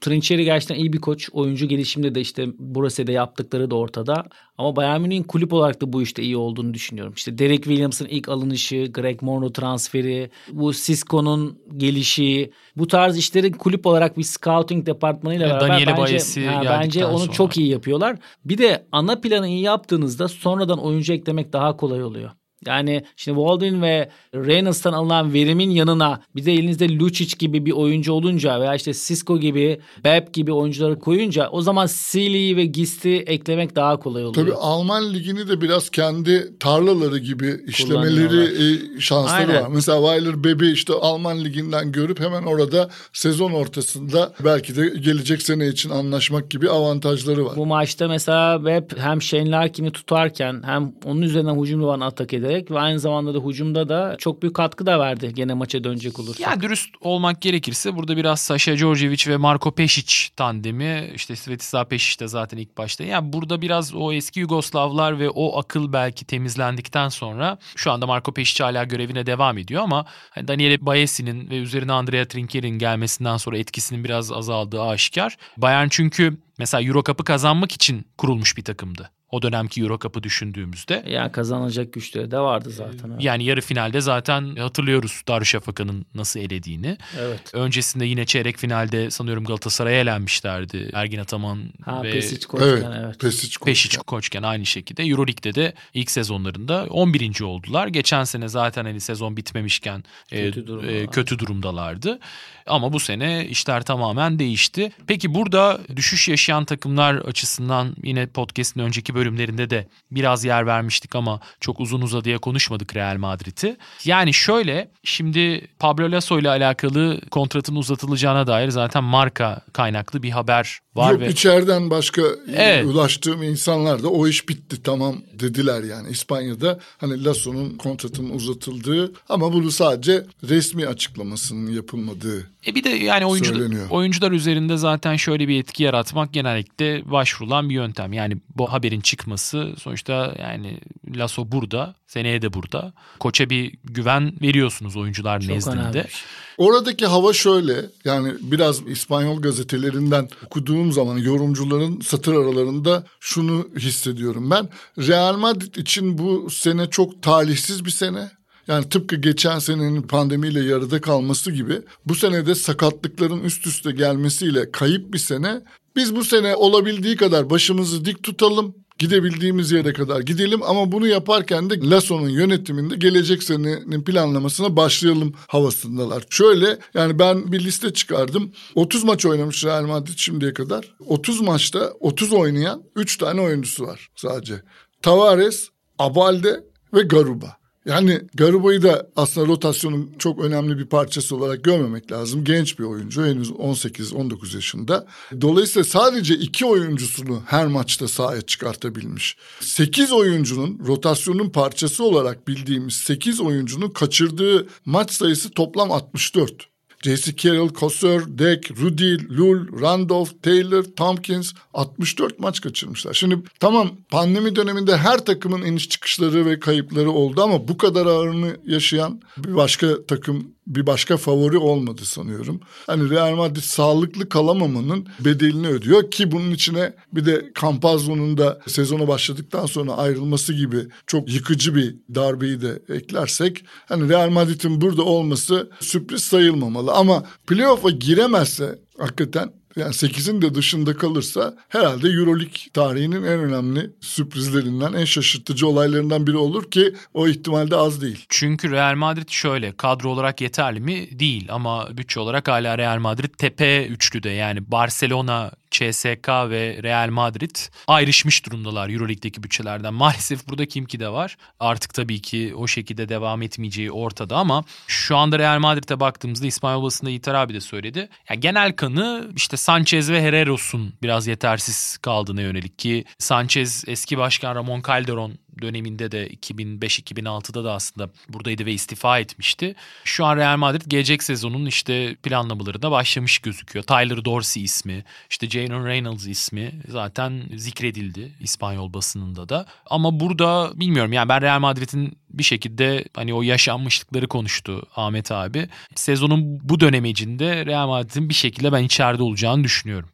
Trinchieri gerçekten iyi bir koç. Oyuncu gelişimde de işte Burasa'da yaptıkları da ortada. Ama Bayern Münih'in kulüp olarak da bu işte iyi olduğunu düşünüyorum. İşte Derek Williams'ın ilk alınışı, Greg Monroe transferi, bu Cisco'nun gelişi, bu tarz işleri kulüp olarak bir scouting departmanıyla beraber Daniele bence, Baez'i ha, bence onu sonra. çok iyi yapıyorlar. Bir de ana planı iyi yaptığınızda sonradan oyuncu eklemek daha kolay oluyor. Yani şimdi Waldwin ve Reynolds'tan alınan verimin yanına bir de elinizde Lucic gibi bir oyuncu olunca veya işte Cisco gibi, Beb gibi oyuncuları koyunca o zaman Sealy'i ve Gist'i eklemek daha kolay oluyor. Tabii Alman ligini de biraz kendi tarlaları gibi işlemeleri e, şansları Aynen. var. Mesela Weiler Bebe işte Alman liginden görüp hemen orada sezon ortasında belki de gelecek sene için anlaşmak gibi avantajları var. Bu maçta mesela Webb hem Shane Larkin'i tutarken hem onun üzerinden hücum duvarına atak ederek ve aynı zamanda da hücumda da çok büyük katkı da verdi gene maça dönecek olursak. Ya dürüst olmak gerekirse burada biraz Sasha Djordjevic ve Marko Pešić tandemi işte Svetislav Pešić de zaten ilk başta. Yani burada biraz o eski Yugoslavlar ve o akıl belki temizlendikten sonra şu anda Marko Pešić hala görevine devam ediyor ama hani Daniele Baesi'nin ve üzerine Andrea Trinchieri'nin gelmesinden sonra etkisinin biraz azaldığı aşikar. Bayern çünkü mesela Euro Cup'ı kazanmak için kurulmuş bir takımdı. O dönemki Euro Cup'ı düşündüğümüzde. Yani kazanacak güçleri de vardı zaten. Evet. Yani yarı finalde zaten hatırlıyoruz Darüşşafaka'nın nasıl elediğini. Evet. Öncesinde yine çeyrek finalde sanıyorum Galatasaray'a elenmişlerdi. Ergin Ataman ha, ve Pesic Koçken, Evet. evet. Pesic Koçken. Peşic Koçken aynı şekilde. Euroleague'de de ilk sezonlarında 11. oldular. Geçen sene zaten hani sezon bitmemişken e, Kötü durumda. e, kötü durumdalardı. Ama bu sene işler tamamen değişti. Peki burada düşüş yaşayan takımlar açısından yine podcast'in önceki bölümlerinde de biraz yer vermiştik ama çok uzun uzadıya konuşmadık Real Madrid'i. Yani şöyle şimdi Pablo Lasso ile alakalı kontratın uzatılacağına dair zaten marka kaynaklı bir haber var Yok ve içeriden başka Evet. ulaştığım insanlar da o iş bitti tamam dediler yani İspanya'da hani Lasso'nun kontratının uzatıldığı ama bunu sadece resmi açıklamasının yapılmadığı E bir de yani oyuncu, Söyleniyor. oyuncular üzerinde zaten şöyle bir etki yaratmak genellikle başvurulan bir yöntem. Yani bu haberin çıkması sonuçta yani Lasso burada, seneye de burada. Koça bir güven veriyorsunuz oyuncular Çok nezdinde. önemli. Oradaki hava şöyle yani biraz İspanyol gazetelerinden okuduğum zaman yorumcuların satır aralarında şunu hissediyorum ben. Real Madrid için bu sene çok talihsiz bir sene. Yani tıpkı geçen senenin pandemiyle yarıda kalması gibi bu sene de sakatlıkların üst üste gelmesiyle kayıp bir sene. Biz bu sene olabildiği kadar başımızı dik tutalım. Gidebildiğimiz yere kadar gidelim ama bunu yaparken de Lasso'nun yönetiminde gelecek senenin planlamasına başlayalım havasındalar. Şöyle yani ben bir liste çıkardım. 30 maç oynamış Real Madrid şimdiye kadar. 30 maçta 30 oynayan 3 tane oyuncusu var sadece. Tavares, Abalde ve Garuba. Yani Garuba'yı da aslında rotasyonun çok önemli bir parçası olarak görmemek lazım. Genç bir oyuncu henüz 18-19 yaşında. Dolayısıyla sadece iki oyuncusunu her maçta sahaya çıkartabilmiş. 8 oyuncunun rotasyonun parçası olarak bildiğimiz 8 oyuncunun kaçırdığı maç sayısı toplam 64. J.C. Carroll, Kosser, Deck, Rudy, Lul, Randolph, Taylor, Tompkins 64 maç kaçırmışlar. Şimdi tamam pandemi döneminde her takımın iniş çıkışları ve kayıpları oldu ama bu kadar ağırını yaşayan bir başka takım bir başka favori olmadı sanıyorum. Hani Real Madrid sağlıklı kalamamanın bedelini ödüyor ki bunun içine bir de Campazzo'nun da sezona başladıktan sonra ayrılması gibi çok yıkıcı bir darbeyi de eklersek hani Real Madrid'in burada olması sürpriz sayılmamalı ama playoff'a giremezse hakikaten yani 8'in de dışında kalırsa herhalde Euroleague tarihinin en önemli sürprizlerinden, en şaşırtıcı olaylarından biri olur ki o ihtimalde az değil. Çünkü Real Madrid şöyle kadro olarak yeterli mi? Değil ama bütçe olarak hala Real Madrid tepe üçlüde yani Barcelona, CSK ve Real Madrid ayrışmış durumdalar Euroleague'deki bütçelerden. Maalesef burada Kimki de var. Artık tabii ki o şekilde devam etmeyeceği ortada ama şu anda Real Madrid'e baktığımızda İspanyol basında Yiğiter abi de söyledi. Yani genel kanı işte Sanchez ve Herreros'un biraz yetersiz kaldığına yönelik ki Sanchez eski başkan Ramon Calderon döneminde de 2005-2006'da da aslında buradaydı ve istifa etmişti. Şu an Real Madrid gelecek sezonun işte planlamalarına başlamış gözüküyor. Tyler Dorsey ismi, işte Jalen Reynolds ismi zaten zikredildi İspanyol basınında da. Ama burada bilmiyorum yani ben Real Madrid'in bir şekilde hani o yaşanmışlıkları konuştu Ahmet abi. Sezonun bu dönemecinde Real Madrid'in bir şekilde ben içeride olacağını düşünüyorum.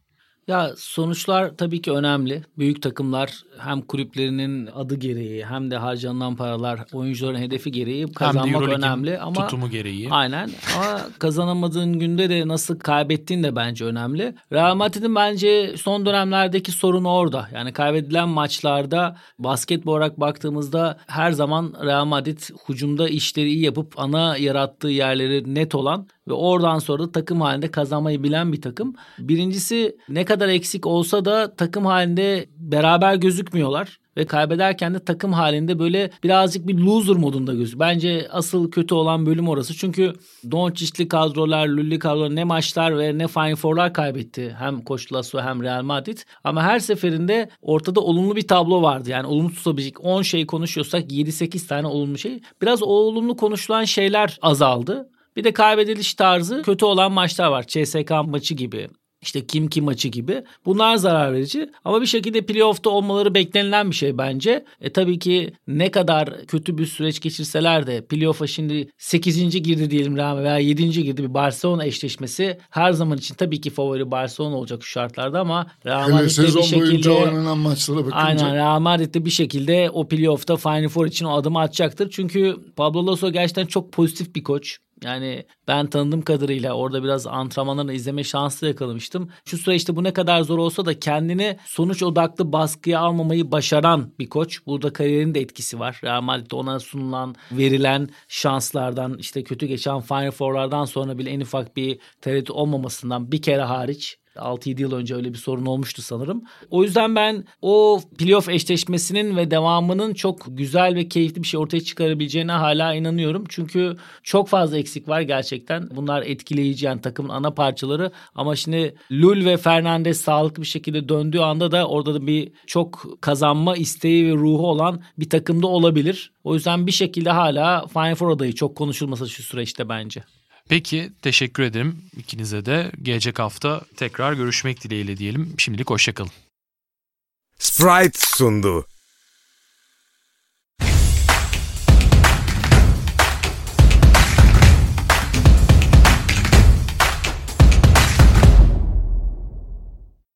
Ya sonuçlar tabii ki önemli. Büyük takımlar hem kulüplerinin adı gereği hem de harcanan paralar oyuncuların hedefi gereği kazanmak önemli ama tutumu gereği. Aynen ama kazanamadığın günde de nasıl kaybettiğin de bence önemli. Real Madrid'in bence son dönemlerdeki sorunu orada. Yani kaybedilen maçlarda basket olarak baktığımızda her zaman Real Madrid hücumda işleri iyi yapıp ana yarattığı yerleri net olan ve oradan sonra da takım halinde kazanmayı bilen bir takım. Birincisi ne kadar eksik olsa da takım halinde beraber gözükmüyorlar ve kaybederken de takım halinde böyle birazcık bir loser modunda gözüküyor. Bence asıl kötü olan bölüm orası. Çünkü Doncic'li kadrolar, Lulli kadrolar ne maçlar ve ne Final Four'lar kaybetti. Hem Koç Lasso hem Real Madrid. Ama her seferinde ortada olumlu bir tablo vardı. Yani olumlu tutabilecek 10 şey konuşuyorsak 7-8 tane olumlu şey. Biraz o olumlu konuşulan şeyler azaldı. Bir de kaybediliş tarzı kötü olan maçlar var. CSK maçı gibi. işte kim kim maçı gibi. Bunlar zarar verici ama bir şekilde playoff'ta olmaları beklenilen bir şey bence. E tabii ki ne kadar kötü bir süreç geçirseler de playoff'a şimdi 8. girdi diyelim Real veya 7. girdi bir Barcelona eşleşmesi her zaman için tabii ki favori Barcelona olacak şu şartlarda ama Real Madrid'de bir şekilde oynanan maçlara bakınca. Aynen Real Madrid'de bir şekilde o playoff'ta Final Four için o adımı atacaktır. Çünkü Pablo Lasso gerçekten çok pozitif bir koç. Yani ben tanıdığım kadarıyla orada biraz antrenmanlarını izleme şansı yakalamıştım. Şu süreçte bu ne kadar zor olsa da kendini sonuç odaklı baskıya almamayı başaran bir koç. Burada kariyerin de etkisi var. Real Madrid'de ona sunulan, verilen şanslardan işte kötü geçen Final Four'lardan sonra bile en ufak bir tereddüt olmamasından bir kere hariç 6-7 yıl önce öyle bir sorun olmuştu sanırım. O yüzden ben o playoff eşleşmesinin ve devamının çok güzel ve keyifli bir şey ortaya çıkarabileceğine hala inanıyorum. Çünkü çok fazla eksik var gerçekten. Bunlar etkileyici yani takımın ana parçaları. Ama şimdi Lul ve Fernandez sağlıklı bir şekilde döndüğü anda da orada da bir çok kazanma isteği ve ruhu olan bir takımda olabilir. O yüzden bir şekilde hala Final Four adayı çok konuşulmasa şu süreçte bence. Peki teşekkür ederim ikinize de. Gelecek hafta tekrar görüşmek dileğiyle diyelim. Şimdilik hoşçakalın. Sprite sundu.